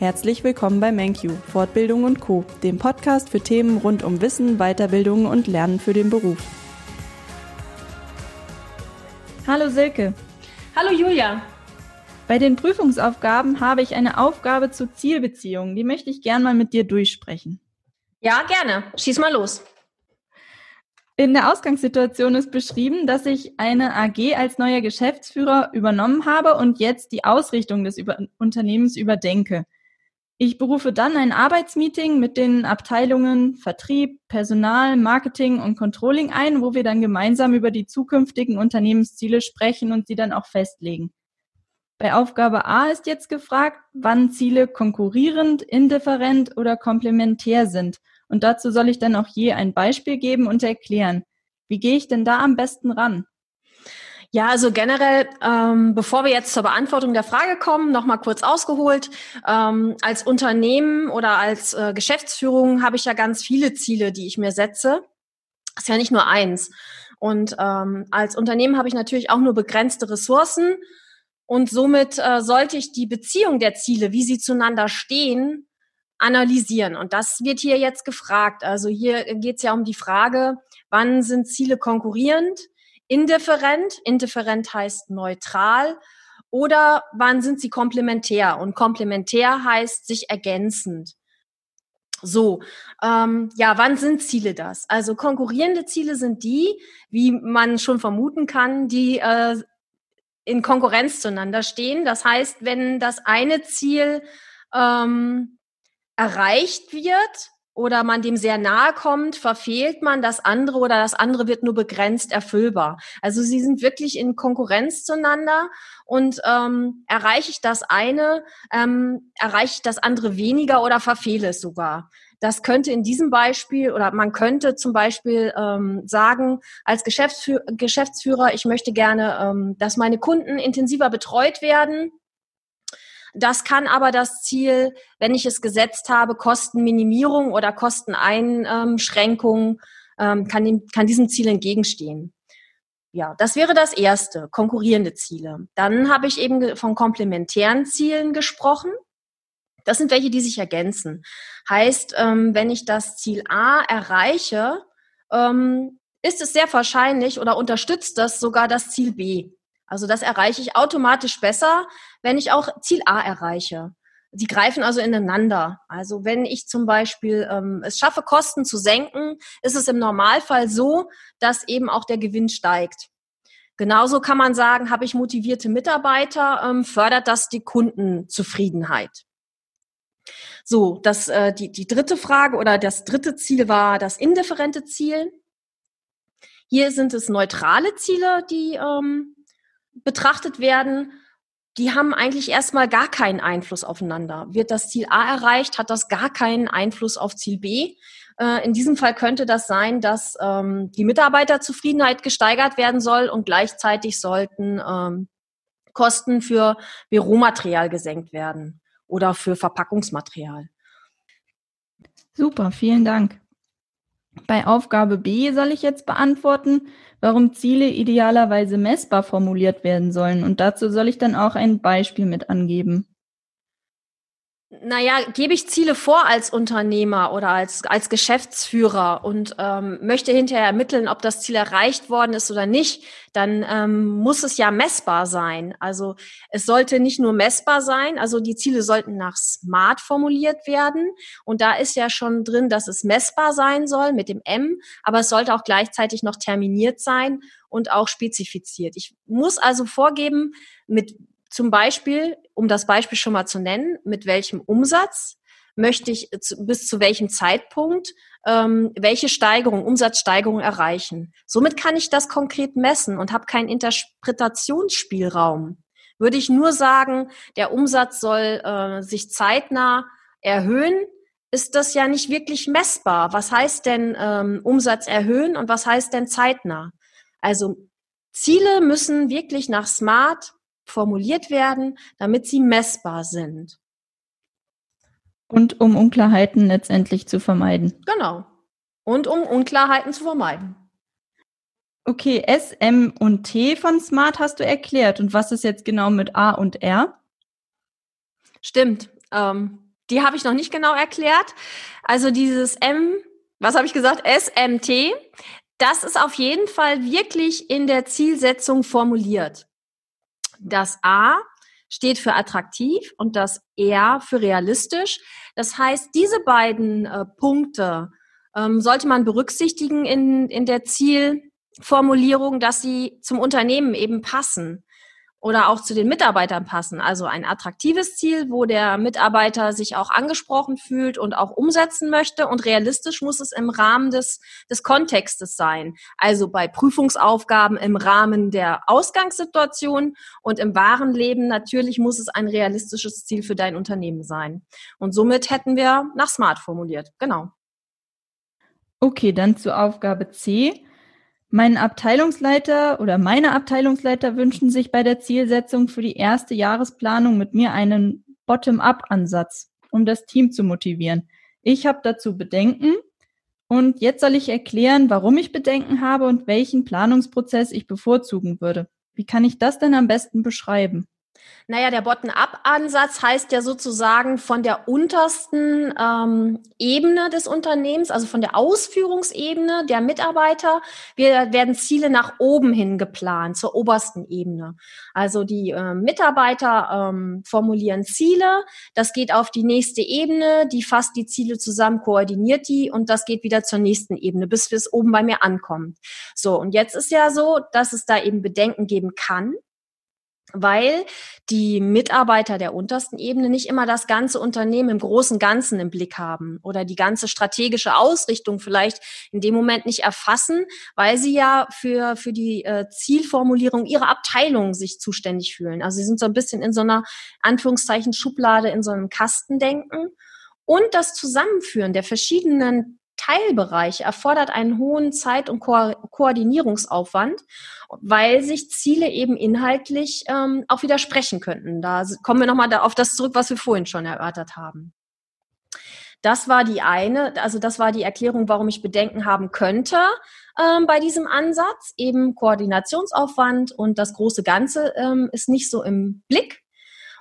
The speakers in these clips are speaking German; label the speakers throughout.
Speaker 1: Herzlich willkommen bei MenQ, Fortbildung und Co., dem Podcast für Themen rund um Wissen, Weiterbildung und Lernen für den Beruf.
Speaker 2: Hallo Silke.
Speaker 3: Hallo Julia.
Speaker 2: Bei den Prüfungsaufgaben habe ich eine Aufgabe zu Zielbeziehungen. Die möchte ich gern mal mit dir durchsprechen.
Speaker 3: Ja, gerne. Schieß mal los.
Speaker 2: In der Ausgangssituation ist beschrieben, dass ich eine AG als neuer Geschäftsführer übernommen habe und jetzt die Ausrichtung des Über Unternehmens überdenke. Ich berufe dann ein Arbeitsmeeting mit den Abteilungen Vertrieb, Personal, Marketing und Controlling ein, wo wir dann gemeinsam über die zukünftigen Unternehmensziele sprechen und sie dann auch festlegen. Bei Aufgabe A ist jetzt gefragt, wann Ziele konkurrierend, indifferent oder komplementär sind. Und dazu soll ich dann auch je ein Beispiel geben und erklären. Wie gehe ich denn da am besten ran?
Speaker 3: Ja, also generell, ähm, bevor wir jetzt zur Beantwortung der Frage kommen, nochmal kurz ausgeholt. Ähm, als Unternehmen oder als äh, Geschäftsführung habe ich ja ganz viele Ziele, die ich mir setze. Das ist ja nicht nur eins. Und ähm, als Unternehmen habe ich natürlich auch nur begrenzte Ressourcen. Und somit äh, sollte ich die Beziehung der Ziele, wie sie zueinander stehen, analysieren. Und das wird hier jetzt gefragt. Also hier geht es ja um die Frage, wann sind Ziele konkurrierend? Indifferent, indifferent heißt neutral, oder wann sind sie komplementär? Und komplementär heißt sich ergänzend. So, ähm, ja, wann sind Ziele das? Also konkurrierende Ziele sind die, wie man schon vermuten kann, die äh, in Konkurrenz zueinander stehen. Das heißt, wenn das eine Ziel ähm, erreicht wird, oder man dem sehr nahe kommt, verfehlt man das andere oder das andere wird nur begrenzt erfüllbar. Also sie sind wirklich in Konkurrenz zueinander und ähm, erreiche ich das eine, ähm, erreiche ich das andere weniger oder verfehle es sogar. Das könnte in diesem Beispiel oder man könnte zum Beispiel ähm, sagen, als Geschäftsführer, Geschäftsführer, ich möchte gerne, ähm, dass meine Kunden intensiver betreut werden das kann aber das Ziel, wenn ich es gesetzt habe, Kostenminimierung oder Kosteneinschränkung, ähm, kann, dem, kann diesem Ziel entgegenstehen. Ja, das wäre das erste, konkurrierende Ziele. Dann habe ich eben von komplementären Zielen gesprochen. Das sind welche, die sich ergänzen. Heißt, ähm, wenn ich das Ziel A erreiche, ähm, ist es sehr wahrscheinlich oder unterstützt das sogar das Ziel B. Also das erreiche ich automatisch besser, wenn ich auch Ziel A erreiche. Die greifen also ineinander. Also wenn ich zum Beispiel ähm, es schaffe, Kosten zu senken, ist es im Normalfall so, dass eben auch der Gewinn steigt. Genauso kann man sagen, habe ich motivierte Mitarbeiter, ähm, fördert das die Kundenzufriedenheit. So, das, äh, die, die dritte Frage oder das dritte Ziel war das indifferente Ziel. Hier sind es neutrale Ziele, die ähm, betrachtet werden, die haben eigentlich erstmal gar keinen Einfluss aufeinander. Wird das Ziel A erreicht, hat das gar keinen Einfluss auf Ziel B. Äh, in diesem Fall könnte das sein, dass ähm, die Mitarbeiterzufriedenheit gesteigert werden soll und gleichzeitig sollten ähm, Kosten für Büromaterial gesenkt werden oder für Verpackungsmaterial.
Speaker 2: Super, vielen Dank. Bei Aufgabe B soll ich jetzt beantworten, warum Ziele idealerweise messbar formuliert werden sollen. Und dazu soll ich dann auch ein Beispiel mit angeben.
Speaker 3: Naja, gebe ich Ziele vor als Unternehmer oder als, als Geschäftsführer und ähm, möchte hinterher ermitteln, ob das Ziel erreicht worden ist oder nicht, dann ähm, muss es ja messbar sein. Also es sollte nicht nur messbar sein, also die Ziele sollten nach SMART formuliert werden. Und da ist ja schon drin, dass es messbar sein soll mit dem M, aber es sollte auch gleichzeitig noch terminiert sein und auch spezifiziert. Ich muss also vorgeben, mit zum Beispiel, um das Beispiel schon mal zu nennen, mit welchem Umsatz möchte ich bis zu welchem Zeitpunkt ähm, welche Steigerung, Umsatzsteigerung erreichen. Somit kann ich das konkret messen und habe keinen Interpretationsspielraum. Würde ich nur sagen, der Umsatz soll äh, sich zeitnah erhöhen, ist das ja nicht wirklich messbar. Was heißt denn ähm, Umsatz erhöhen und was heißt denn zeitnah? Also Ziele müssen wirklich nach Smart formuliert werden, damit sie messbar sind.
Speaker 2: Und um Unklarheiten letztendlich zu vermeiden.
Speaker 3: Genau. Und um Unklarheiten zu vermeiden.
Speaker 2: Okay, S, M und T von Smart hast du erklärt. Und was ist jetzt genau mit A und R?
Speaker 3: Stimmt. Ähm, die habe ich noch nicht genau erklärt. Also dieses M, was habe ich gesagt? SMT, das ist auf jeden Fall wirklich in der Zielsetzung formuliert. Das A steht für attraktiv und das R für realistisch. Das heißt, diese beiden äh, Punkte ähm, sollte man berücksichtigen in, in der Zielformulierung, dass sie zum Unternehmen eben passen oder auch zu den Mitarbeitern passen. Also ein attraktives Ziel, wo der Mitarbeiter sich auch angesprochen fühlt und auch umsetzen möchte. Und realistisch muss es im Rahmen des, des Kontextes sein. Also bei Prüfungsaufgaben im Rahmen der Ausgangssituation und im wahren Leben natürlich muss es ein realistisches Ziel für dein Unternehmen sein. Und somit hätten wir nach Smart formuliert. Genau.
Speaker 2: Okay, dann zur Aufgabe C. Mein Abteilungsleiter oder meine Abteilungsleiter wünschen sich bei der Zielsetzung für die erste Jahresplanung mit mir einen Bottom-up-Ansatz, um das Team zu motivieren. Ich habe dazu Bedenken und jetzt soll ich erklären, warum ich Bedenken habe und welchen Planungsprozess ich bevorzugen würde. Wie kann ich das denn am besten beschreiben?
Speaker 3: Naja, der Bottom-up-Ansatz heißt ja sozusagen von der untersten ähm, Ebene des Unternehmens, also von der Ausführungsebene der Mitarbeiter. Wir werden Ziele nach oben hin geplant, zur obersten Ebene. Also die äh, Mitarbeiter ähm, formulieren Ziele, das geht auf die nächste Ebene, die fasst die Ziele zusammen, koordiniert die und das geht wieder zur nächsten Ebene, bis es oben bei mir ankommt. So, und jetzt ist ja so, dass es da eben Bedenken geben kann weil die Mitarbeiter der untersten Ebene nicht immer das ganze Unternehmen im großen Ganzen im Blick haben oder die ganze strategische Ausrichtung vielleicht in dem Moment nicht erfassen, weil sie ja für, für die äh, Zielformulierung ihrer Abteilung sich zuständig fühlen. Also sie sind so ein bisschen in so einer Anführungszeichen Schublade, in so einem Kastendenken. Und das Zusammenführen der verschiedenen Teilbereiche erfordert einen hohen Zeit- und Ko Koordinierungsaufwand, weil sich Ziele eben inhaltlich ähm, auch widersprechen könnten. Da kommen wir nochmal auf das zurück, was wir vorhin schon erörtert haben. Das war die eine, also das war die Erklärung, warum ich Bedenken haben könnte ähm, bei diesem Ansatz. Eben Koordinationsaufwand und das große Ganze ähm, ist nicht so im Blick.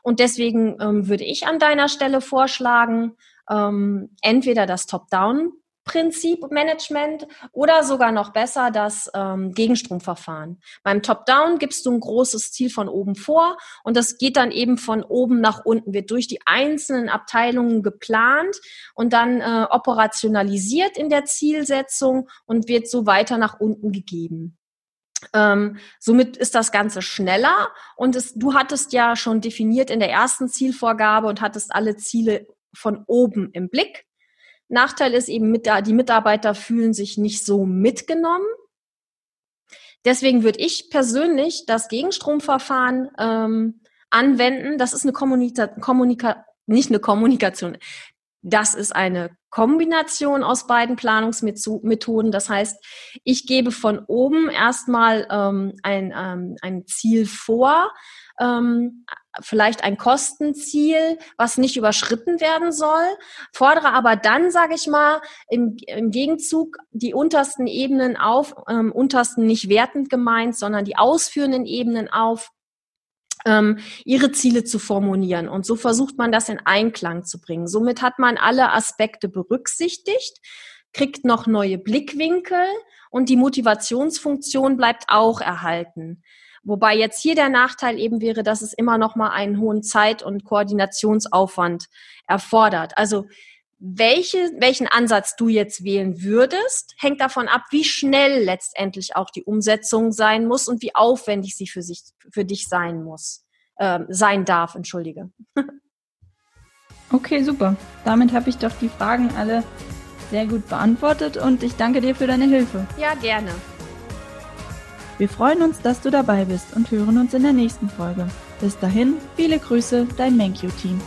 Speaker 3: Und deswegen ähm, würde ich an deiner Stelle vorschlagen, ähm, entweder das Top-Down Prinzip Management oder sogar noch besser das ähm, Gegenstromverfahren. Beim Top-Down gibst du ein großes Ziel von oben vor und das geht dann eben von oben nach unten, wird durch die einzelnen Abteilungen geplant und dann äh, operationalisiert in der Zielsetzung und wird so weiter nach unten gegeben. Ähm, somit ist das Ganze schneller und es, du hattest ja schon definiert in der ersten Zielvorgabe und hattest alle Ziele von oben im Blick. Nachteil ist eben, mit, die Mitarbeiter fühlen sich nicht so mitgenommen. Deswegen würde ich persönlich das Gegenstromverfahren ähm, anwenden. Das ist eine Kommunika Kommunika nicht eine Kommunikation. Das ist eine Kombination aus beiden Planungsmethoden. Das heißt, ich gebe von oben erstmal ähm, ein, ähm, ein Ziel vor, ähm, vielleicht ein Kostenziel, was nicht überschritten werden soll, fordere aber dann, sage ich mal, im, im Gegenzug die untersten Ebenen auf, ähm, untersten nicht wertend gemeint, sondern die ausführenden Ebenen auf, ihre Ziele zu formulieren. Und so versucht man das in Einklang zu bringen. Somit hat man alle Aspekte berücksichtigt, kriegt noch neue Blickwinkel und die Motivationsfunktion bleibt auch erhalten. Wobei jetzt hier der Nachteil eben wäre, dass es immer noch mal einen hohen Zeit- und Koordinationsaufwand erfordert. Also welche, welchen Ansatz du jetzt wählen würdest, hängt davon ab, wie schnell letztendlich auch die Umsetzung sein muss und wie aufwendig sie für, sich, für dich sein muss, äh, sein darf, entschuldige.
Speaker 2: okay, super. Damit habe ich doch die Fragen alle sehr gut beantwortet und ich danke dir für deine Hilfe.
Speaker 3: Ja, gerne.
Speaker 2: Wir freuen uns, dass du dabei bist und hören uns in der nächsten Folge. Bis dahin, viele Grüße, dein MenQ-Team.